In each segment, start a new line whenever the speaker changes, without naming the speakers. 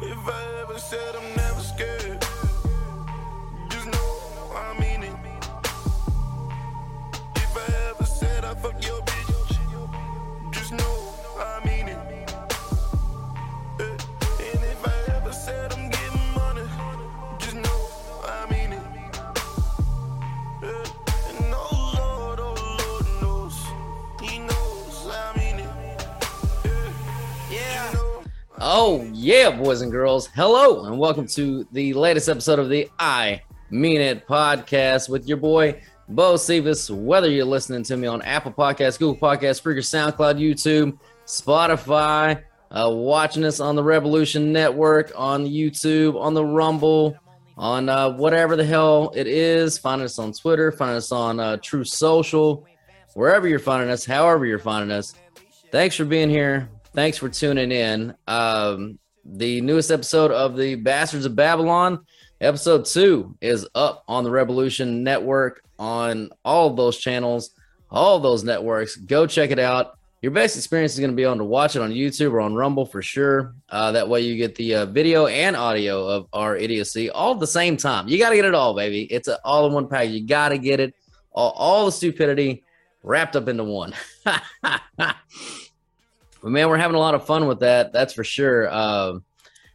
If I ever said I'm never scared, just know I mean it. If I ever said I fuck your bitch, just know I mean it. Eh, And if I ever said I'm getting money, just know I mean it. Eh, And oh Lord, oh Lord knows, He knows I mean it. Eh,
Yeah.
Oh, yeah, boys and girls. Hello, and welcome to the latest episode of the I Mean It podcast with your boy, Bo Sivas. Whether you're listening to me on Apple Podcasts, Google Podcasts, Spreaker, SoundCloud, YouTube, Spotify, uh, watching us on the Revolution Network, on YouTube, on the Rumble, on uh, whatever the hell it is. Find us on Twitter, find us on uh, True Social, wherever you're finding us, however you're finding us. Thanks for being here. Thanks for tuning in. Um, the newest episode of the Bastards of Babylon, episode two, is up on the Revolution Network on all those channels, all those networks. Go check it out. Your best experience is going to be on to watch it on YouTube or on Rumble for sure. Uh, that way, you get the uh, video and audio of our idiocy all at the same time. You got to get it all, baby. It's an all in one pack. You got to get it all, all the stupidity wrapped up into one. But man, we're having a lot of fun with that. That's for sure. Um,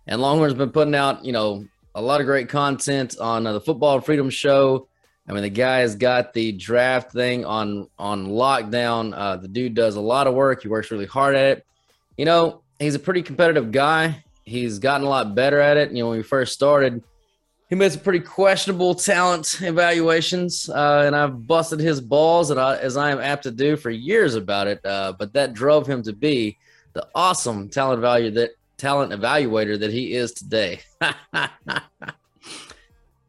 and Longhorn's been putting out, you know, a lot of great content on uh, the Football Freedom Show. I mean, the guy has got the draft thing on on lockdown. Uh, the dude does a lot of work. He works really hard at it. You know, he's a pretty competitive guy. He's gotten a lot better at it. You know, when we first started, he made some pretty questionable talent evaluations, uh, and I've busted his balls, and I, as I am apt to do for years about it. Uh, but that drove him to be the awesome talent value that talent evaluator that he is today.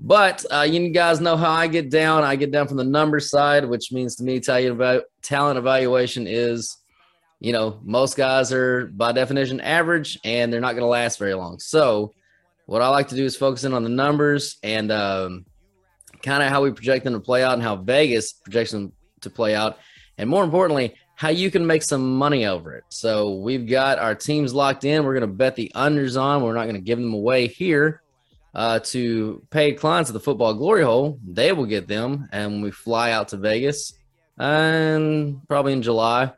but uh, you guys know how I get down. I get down from the number side, which means to me, talent evaluation is, you know, most guys are by definition average, and they're not going to last very long. So what I like to do is focus in on the numbers and um, kind of how we project them to play out and how Vegas projects them to play out. And more importantly, how you can make some money over it. So we've got our teams locked in. We're going to bet the unders on. We're not going to give them away here uh, to paid clients of the football glory hole. They will get them. And we fly out to Vegas, and probably in July,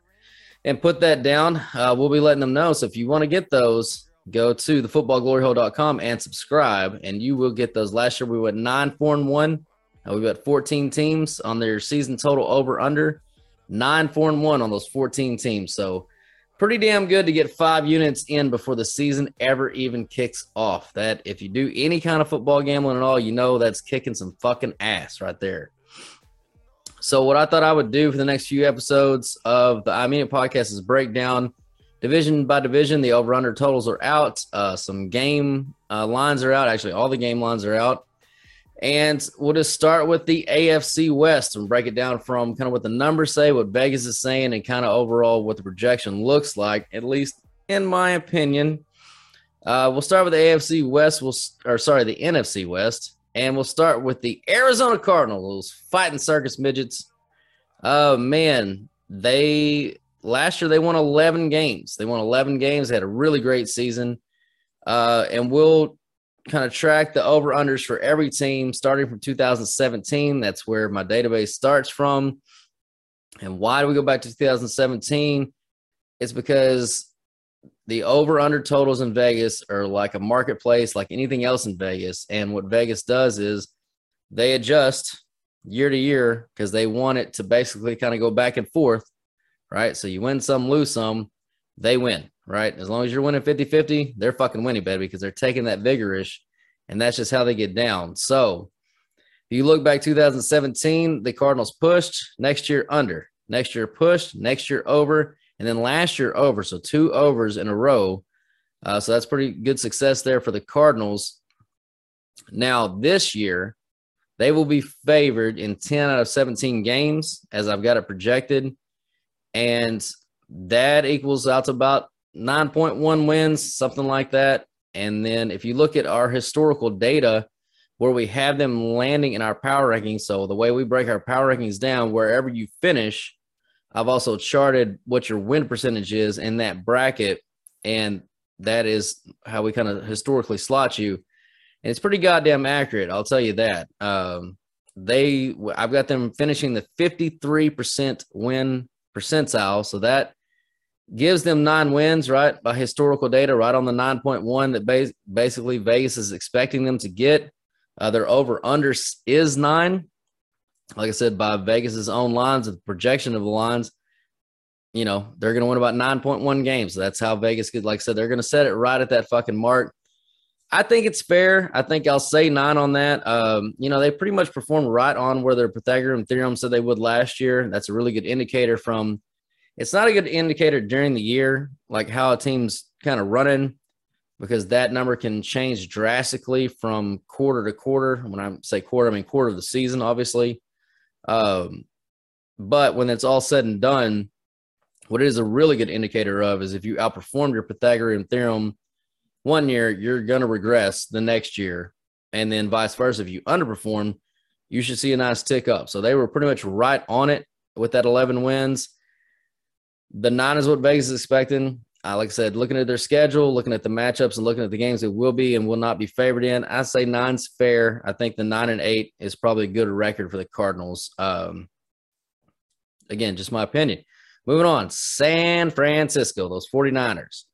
and put that down, uh, we'll be letting them know. So if you want to get those, go to thefootballgloryhole.com and subscribe, and you will get those. Last year we went nine, four, and one. We've got 14 teams on their season total over under nine, four, and one on those 14 teams. So pretty damn good to get five units in before the season ever even kicks off. That if you do any kind of football gambling at all, you know that's kicking some fucking ass right there. So what I thought I would do for the next few episodes of the I Mean It podcast is break down division by division. The over under totals are out. Uh, some game uh, lines are out. Actually, all the game lines are out. And we'll just start with the AFC West and break it down from kind of what the numbers say, what Vegas is saying, and kind of overall what the projection looks like, at least in my opinion. Uh, we'll start with the AFC West, we'll, or sorry, the NFC West, and we'll start with the Arizona Cardinals, fighting circus midgets. Oh, man. They last year they won 11 games. They won 11 games. They had a really great season. Uh, and we'll kind of track the over unders for every team starting from 2017. That's where my database starts from. And why do we go back to 2017? It's because the over under totals in Vegas are like a marketplace, like anything else in Vegas. And what Vegas does is they adjust year to year because they want it to basically kind of go back and forth, right? So you win some, lose some, they win, right? As long as you're winning 50 50, they're fucking winning, baby, because they're taking that vigorish, and that's just how they get down. So if you look back 2017, the Cardinals pushed, next year under, next year pushed, next year over, and then last year over. So two overs in a row. Uh, so that's pretty good success there for the Cardinals. Now, this year, they will be favored in 10 out of 17 games, as I've got it projected. And that equals out to about 9.1 wins, something like that. And then if you look at our historical data, where we have them landing in our power rankings, so the way we break our power rankings down, wherever you finish, I've also charted what your win percentage is in that bracket. And that is how we kind of historically slot you. And it's pretty goddamn accurate. I'll tell you that. Um, they, I've got them finishing the 53% win percentile. So that gives them nine wins, right? By historical data, right on the 9.1 that bas- basically Vegas is expecting them to get. Uh, their over under is nine. Like I said, by Vegas's own lines, the projection of the lines, you know, they're going to win about 9.1 games. So that's how Vegas could, like I said, they're going to set it right at that fucking mark. I think it's fair. I think I'll say nine on that. Um, you know, they pretty much performed right on where their Pythagorean theorem said they would last year. That's a really good indicator from it's not a good indicator during the year, like how a team's kind of running, because that number can change drastically from quarter to quarter. When I say quarter, I mean quarter of the season, obviously. Um, but when it's all said and done, what it is a really good indicator of is if you outperformed your Pythagorean theorem one year, you're going to regress the next year. And then vice versa. If you underperform, you should see a nice tick up. So they were pretty much right on it with that 11 wins. The nine is what Vegas is expecting. Like I said, looking at their schedule, looking at the matchups, and looking at the games that will be and will not be favored in, I say nine's fair. I think the nine and eight is probably a good record for the Cardinals. Um, again, just my opinion. Moving on, San Francisco, those 49ers.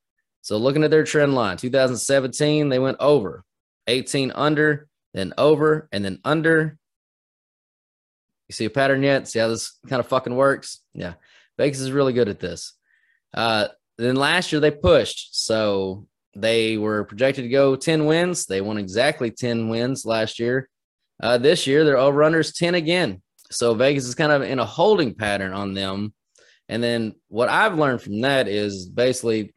So looking at their trend line, 2017, they went over, 18 under, then over, and then under. You see a pattern yet? See how this kind of fucking works? Yeah. Vegas is really good at this. Uh, then last year they pushed. So they were projected to go 10 wins. They won exactly 10 wins last year. Uh, this year, their over unders 10 again. So Vegas is kind of in a holding pattern on them. And then what I've learned from that is basically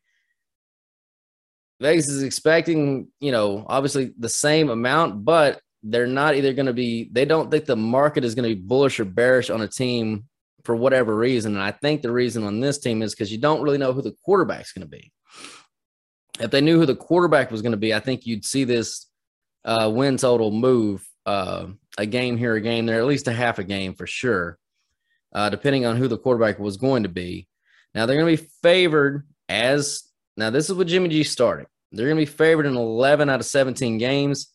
Vegas is expecting, you know, obviously the same amount, but they're not either going to be, they don't think the market is going to be bullish or bearish on a team for whatever reason. And I think the reason on this team is because you don't really know who the quarterback's going to be. If they knew who the quarterback was going to be, I think you'd see this uh, win total move uh, a game here, a game there, at least a half a game for sure, uh, depending on who the quarterback was going to be. Now they're going to be favored as now. This is with Jimmy G starting. They're going to be favored in 11 out of 17 games.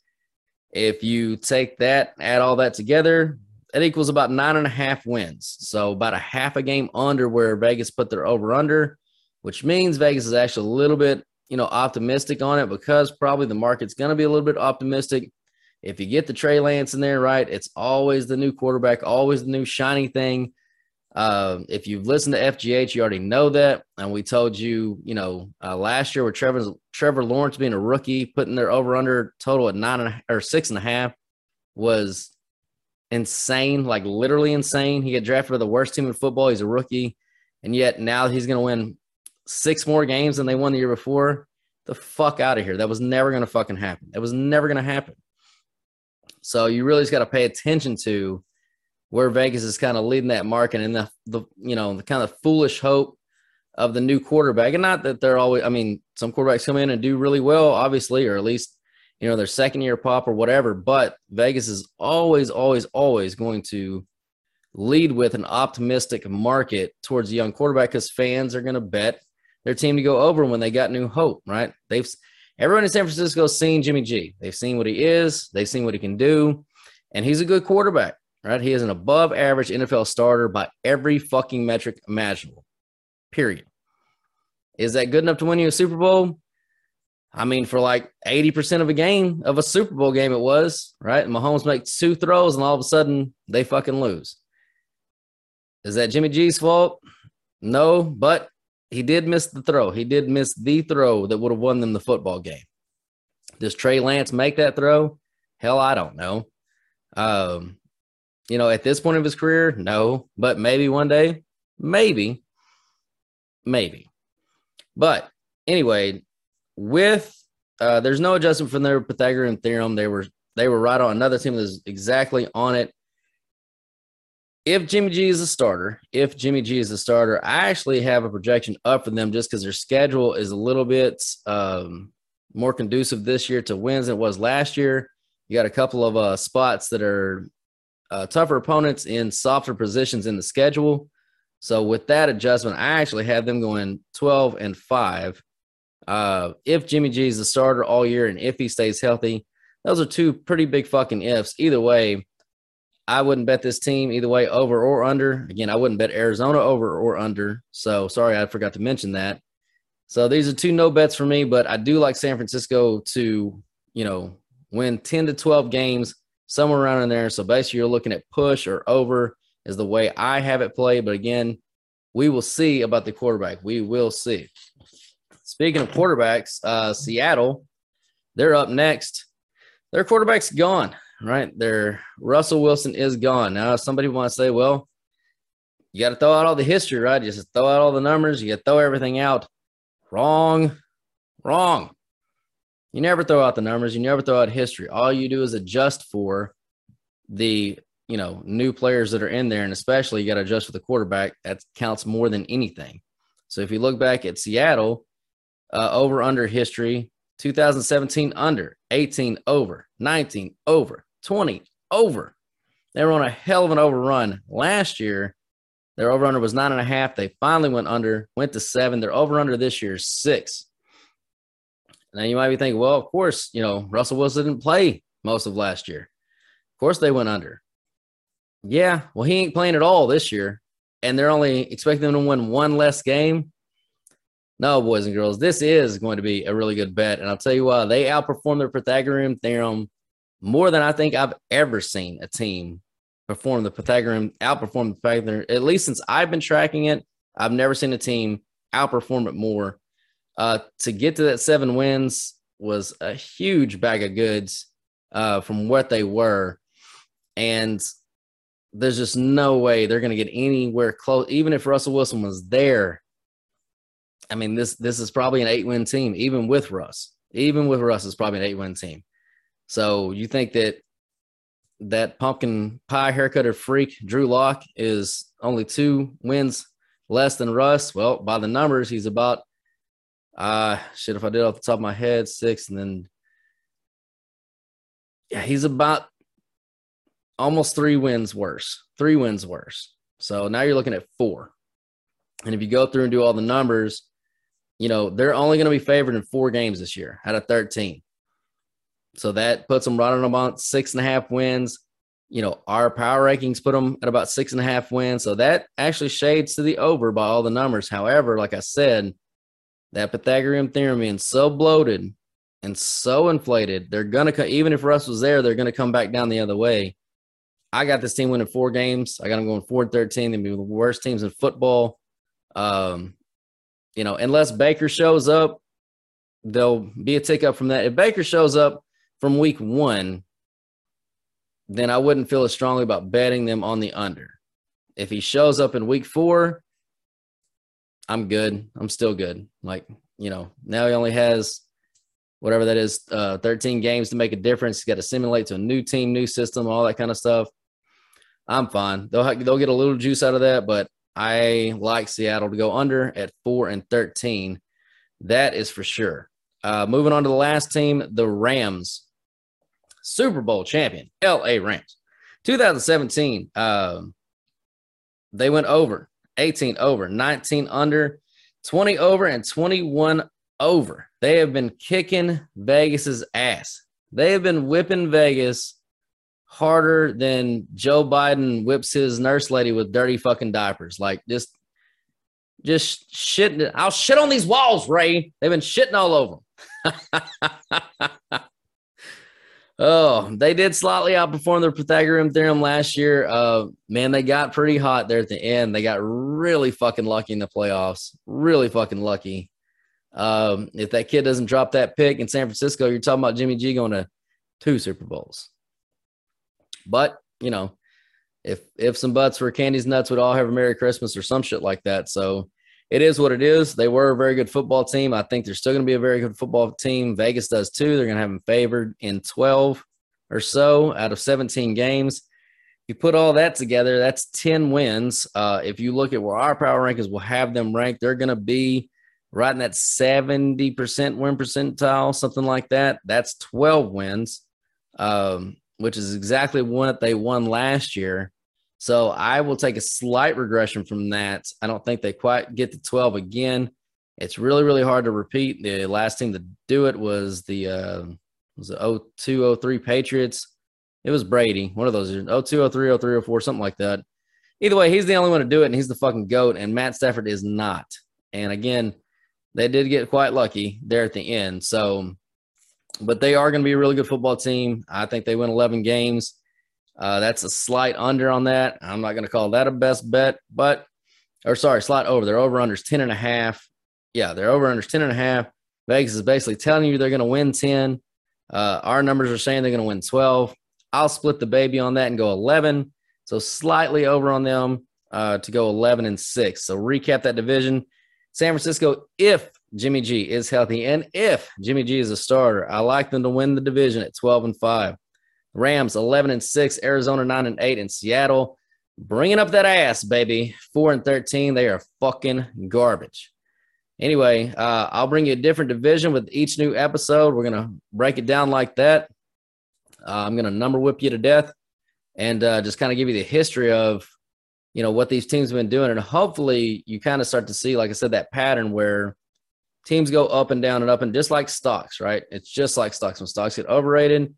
If you take that, add all that together, that equals about nine and a half wins. So about a half a game under where Vegas put their over under, which means Vegas is actually a little bit, you know, optimistic on it because probably the market's going to be a little bit optimistic. If you get the Trey Lance in there, right, it's always the new quarterback, always the new shiny thing. Uh, if you've listened to FGH, you already know that. And we told you, you know, uh, last year with Trevor Trevor Lawrence being a rookie, putting their over under total at nine and a, or six and a half was insane, like literally insane. He got drafted by the worst team in football. He's a rookie, and yet now he's going to win six more games than they won the year before. The fuck out of here. That was never going to fucking happen. That was never going to happen. So you really just got to pay attention to where Vegas is kind of leading that market and the, the you know the kind of foolish hope of the new quarterback. And not that they're always. I mean, some quarterbacks come in and do really well, obviously, or at least you know, their second year pop or whatever. But Vegas is always, always, always going to lead with an optimistic market towards a young quarterback because fans are going to bet their team to go over when they got new hope, right? They've everyone in San Francisco has seen Jimmy G. They've seen what he is, they've seen what he can do, and he's a good quarterback, right? He is an above average NFL starter by every fucking metric imaginable. Period. Is that good enough to win you a Super Bowl? I mean, for like 80% of a game of a Super Bowl game, it was, right? And Mahomes makes two throws and all of a sudden they fucking lose. Is that Jimmy G's fault? No, but he did miss the throw. He did miss the throw that would have won them the football game. Does Trey Lance make that throw? Hell, I don't know. Um, you know, at this point of his career, no, but maybe one day, maybe, maybe. But anyway, with uh, there's no adjustment from their Pythagorean theorem. They were they were right on another team that's exactly on it. If Jimmy G is a starter, if Jimmy G is a starter, I actually have a projection up for them just because their schedule is a little bit um, more conducive this year to wins than it was last year. You got a couple of uh, spots that are uh, tougher opponents in softer positions in the schedule. So with that adjustment, I actually have them going 12 and 5 Uh, if Jimmy G is the starter all year and if he stays healthy, those are two pretty big fucking ifs. Either way, I wouldn't bet this team either way, over or under. Again, I wouldn't bet Arizona over or under. So sorry, I forgot to mention that. So these are two no bets for me, but I do like San Francisco to, you know, win 10 to 12 games, somewhere around in there. So basically, you're looking at push or over is the way I have it played. But again, we will see about the quarterback. We will see. Speaking of quarterbacks, uh, Seattle, they're up next. Their quarterback's gone, right? Their Russell Wilson is gone. Now, somebody wants to say, well, you got to throw out all the history, right? You Just throw out all the numbers. You got to throw everything out. Wrong. Wrong. You never throw out the numbers. You never throw out history. All you do is adjust for the you know new players that are in there, and especially you got to adjust for the quarterback. That counts more than anything. So if you look back at Seattle, uh, over under history, 2017 under, 18 over, 19 over, 20 over. They were on a hell of an overrun last year. Their over under was nine and a half. They finally went under, went to seven. Their over under this year is six. Now you might be thinking, well, of course, you know, Russell Wilson didn't play most of last year. Of course, they went under. Yeah, well, he ain't playing at all this year, and they're only expecting them to win one less game. No, boys and girls, this is going to be a really good bet, and I'll tell you why. They outperformed their Pythagorean theorem more than I think I've ever seen a team perform the Pythagorean outperform the Pythagorean. At least since I've been tracking it, I've never seen a team outperform it more. Uh, to get to that seven wins was a huge bag of goods uh, from what they were. And there's just no way they're going to get anywhere close. Even if Russell Wilson was there, I mean, this this is probably an eight win team, even with Russ. Even with Russ, it's probably an eight win team. So you think that that pumpkin pie haircutter freak Drew Lock, is only two wins less than Russ? Well, by the numbers, he's about uh shit, if I did off the top of my head, six, and then yeah, he's about almost three wins worse. Three wins worse. So now you're looking at four. And if you go through and do all the numbers, you know, they're only going to be favored in four games this year out of 13. So that puts them right on about six and a half wins. You know, our power rankings put them at about six and a half wins. So that actually shades to the over by all the numbers. However, like I said, that Pythagorean theorem being so bloated and so inflated, they're gonna come. Even if Russ was there, they're gonna come back down the other way. I got this team winning four games. I got them going four and thirteen. They'll be the worst teams in football. Um, you know, unless Baker shows up, there'll be a tick up from that. If Baker shows up from week one, then I wouldn't feel as strongly about betting them on the under. If he shows up in week four, I'm good. I'm still good. Like, you know, now he only has whatever that is, uh, 13 games to make a difference. He's got to simulate to a new team, new system, all that kind of stuff. I'm fine. They'll they'll get a little juice out of that, but I like Seattle to go under at four and 13. That is for sure. Uh, moving on to the last team, the Rams, Super Bowl champion, LA Rams, 2017. Um, they went over 18 over, 19 under, 20 over, and 21 over. They have been kicking Vegas's ass. They have been whipping Vegas harder than Joe Biden whips his nurse lady with dirty fucking diapers. Like just just shitting. I'll shit on these walls, Ray. They've been shitting all over them. Oh, they did slightly outperform their Pythagorean theorem last year. Uh, man, they got pretty hot there at the end. They got really fucking lucky in the playoffs. Really fucking lucky. Um, if that kid doesn't drop that pick in San Francisco, you're talking about Jimmy G going to two Super Bowls. But you know, if if some butts were candies nuts, would all have a Merry Christmas or some shit like that. So it is what it is. They were a very good football team. I think they're still going to be a very good football team. Vegas does too. They're going to have them favored in 12 or so out of 17 games. You put all that together, that's 10 wins. Uh, if you look at where our power rankings will have them ranked, they're going to be right in that 70% win percentile, something like that. That's 12 wins, um, which is exactly what they won last year. So I will take a slight regression from that. I don't think they quite get to 12 again. It's really, really hard to repeat. The last team to do it was the uh, was the 02, 03 Patriots. It was Brady, one of those 02, 03, 03, 04, something like that. Either way, he's the only one to do it, and he's the fucking goat. And Matt Stafford is not. And again, they did get quite lucky there at the end. So, but they are going to be a really good football team. I think they win 11 games. Uh, that's a slight under on that. I'm not going to call that a best bet, but or sorry, slight over. Their over unders 10 and a half. Yeah, their over unders 10 and a half. Vegas is basically telling you they're going to win 10. Uh, our numbers are saying they're going to win 12. I'll split the baby on that and go 11. So slightly over on them uh, to go 11 and 6. So recap that division. San Francisco, if Jimmy G is healthy and if Jimmy G is a starter, I like them to win the division at 12 and 5. Rams 11 and 6, Arizona 9 and 8, and Seattle bringing up that ass, baby. 4 and 13. They are fucking garbage. Anyway, uh, I'll bring you a different division with each new episode. We're going to break it down like that. Uh, I'm going to number whip you to death and uh, just kind of give you the history of, you know, what these teams have been doing. And hopefully you kind of start to see, like I said, that pattern where teams go up and down and up and just like stocks, right? It's just like stocks. When stocks get overrated,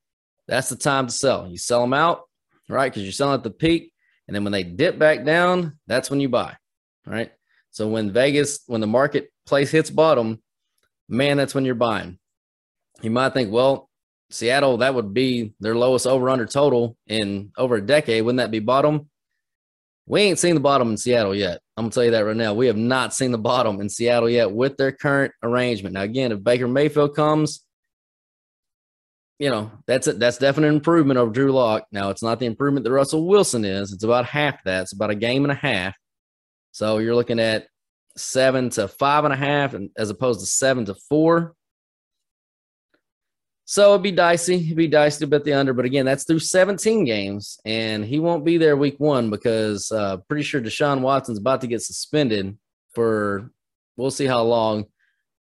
that's the time to sell. You sell them out, right? Because you're selling at the peak. And then when they dip back down, that's when you buy, right? So when Vegas, when the marketplace hits bottom, man, that's when you're buying. You might think, well, Seattle, that would be their lowest over under total in over a decade. Wouldn't that be bottom? We ain't seen the bottom in Seattle yet. I'm gonna tell you that right now. We have not seen the bottom in Seattle yet with their current arrangement. Now, again, if Baker Mayfield comes, you know, that's a, that's definite improvement over Drew Lock. Now, it's not the improvement that Russell Wilson is. It's about half that. It's about a game and a half. So you're looking at seven to five and a half, and as opposed to seven to four. So it'd be dicey. It'd be dicey to bet the under, but again, that's through 17 games, and he won't be there week one because uh, pretty sure Deshaun Watson's about to get suspended for we'll see how long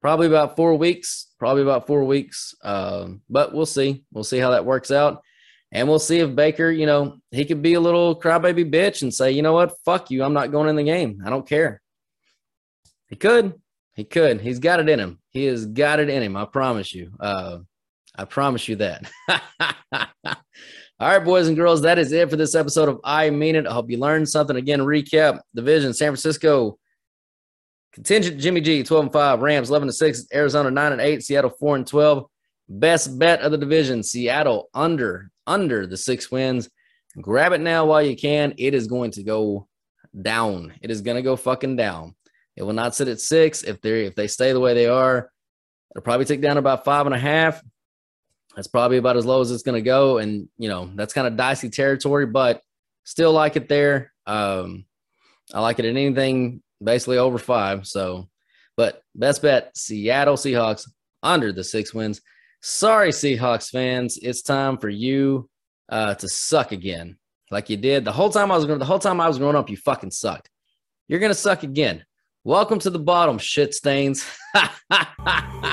probably about four weeks, probably about four weeks. Um, but we'll see. We'll see how that works out. And we'll see if Baker, you know, he could be a little crybaby bitch and say, you know what, fuck you. I'm not going in the game. I don't care. He could. He could. He's got it in him. He has got it in him. I promise you. Uh, I promise you that. All right, boys and girls, that is it for this episode of I Mean It. I hope you learned something. Again, recap division San Francisco Contingent Jimmy G, 12 and 5. Rams, 11 and 6. Arizona, 9 and 8. Seattle, 4 and 12. Best bet of the division Seattle under, under the six wins. Grab it now while you can. It is going to go down. It is going to go fucking down. It will not sit at six. If they if they stay the way they are, it'll probably take down about five and a half. That's probably about as low as it's going to go. And, you know, that's kind of dicey territory, but still like it there. Um, I like it at anything basically over five. So, but best bet Seattle Seahawks under the six wins. Sorry, Seahawks fans, it's time for you uh, to suck again, like you did the whole time I was going. The whole time I was growing up, you fucking sucked. You're gonna suck again. Welcome to the bottom, shit stains.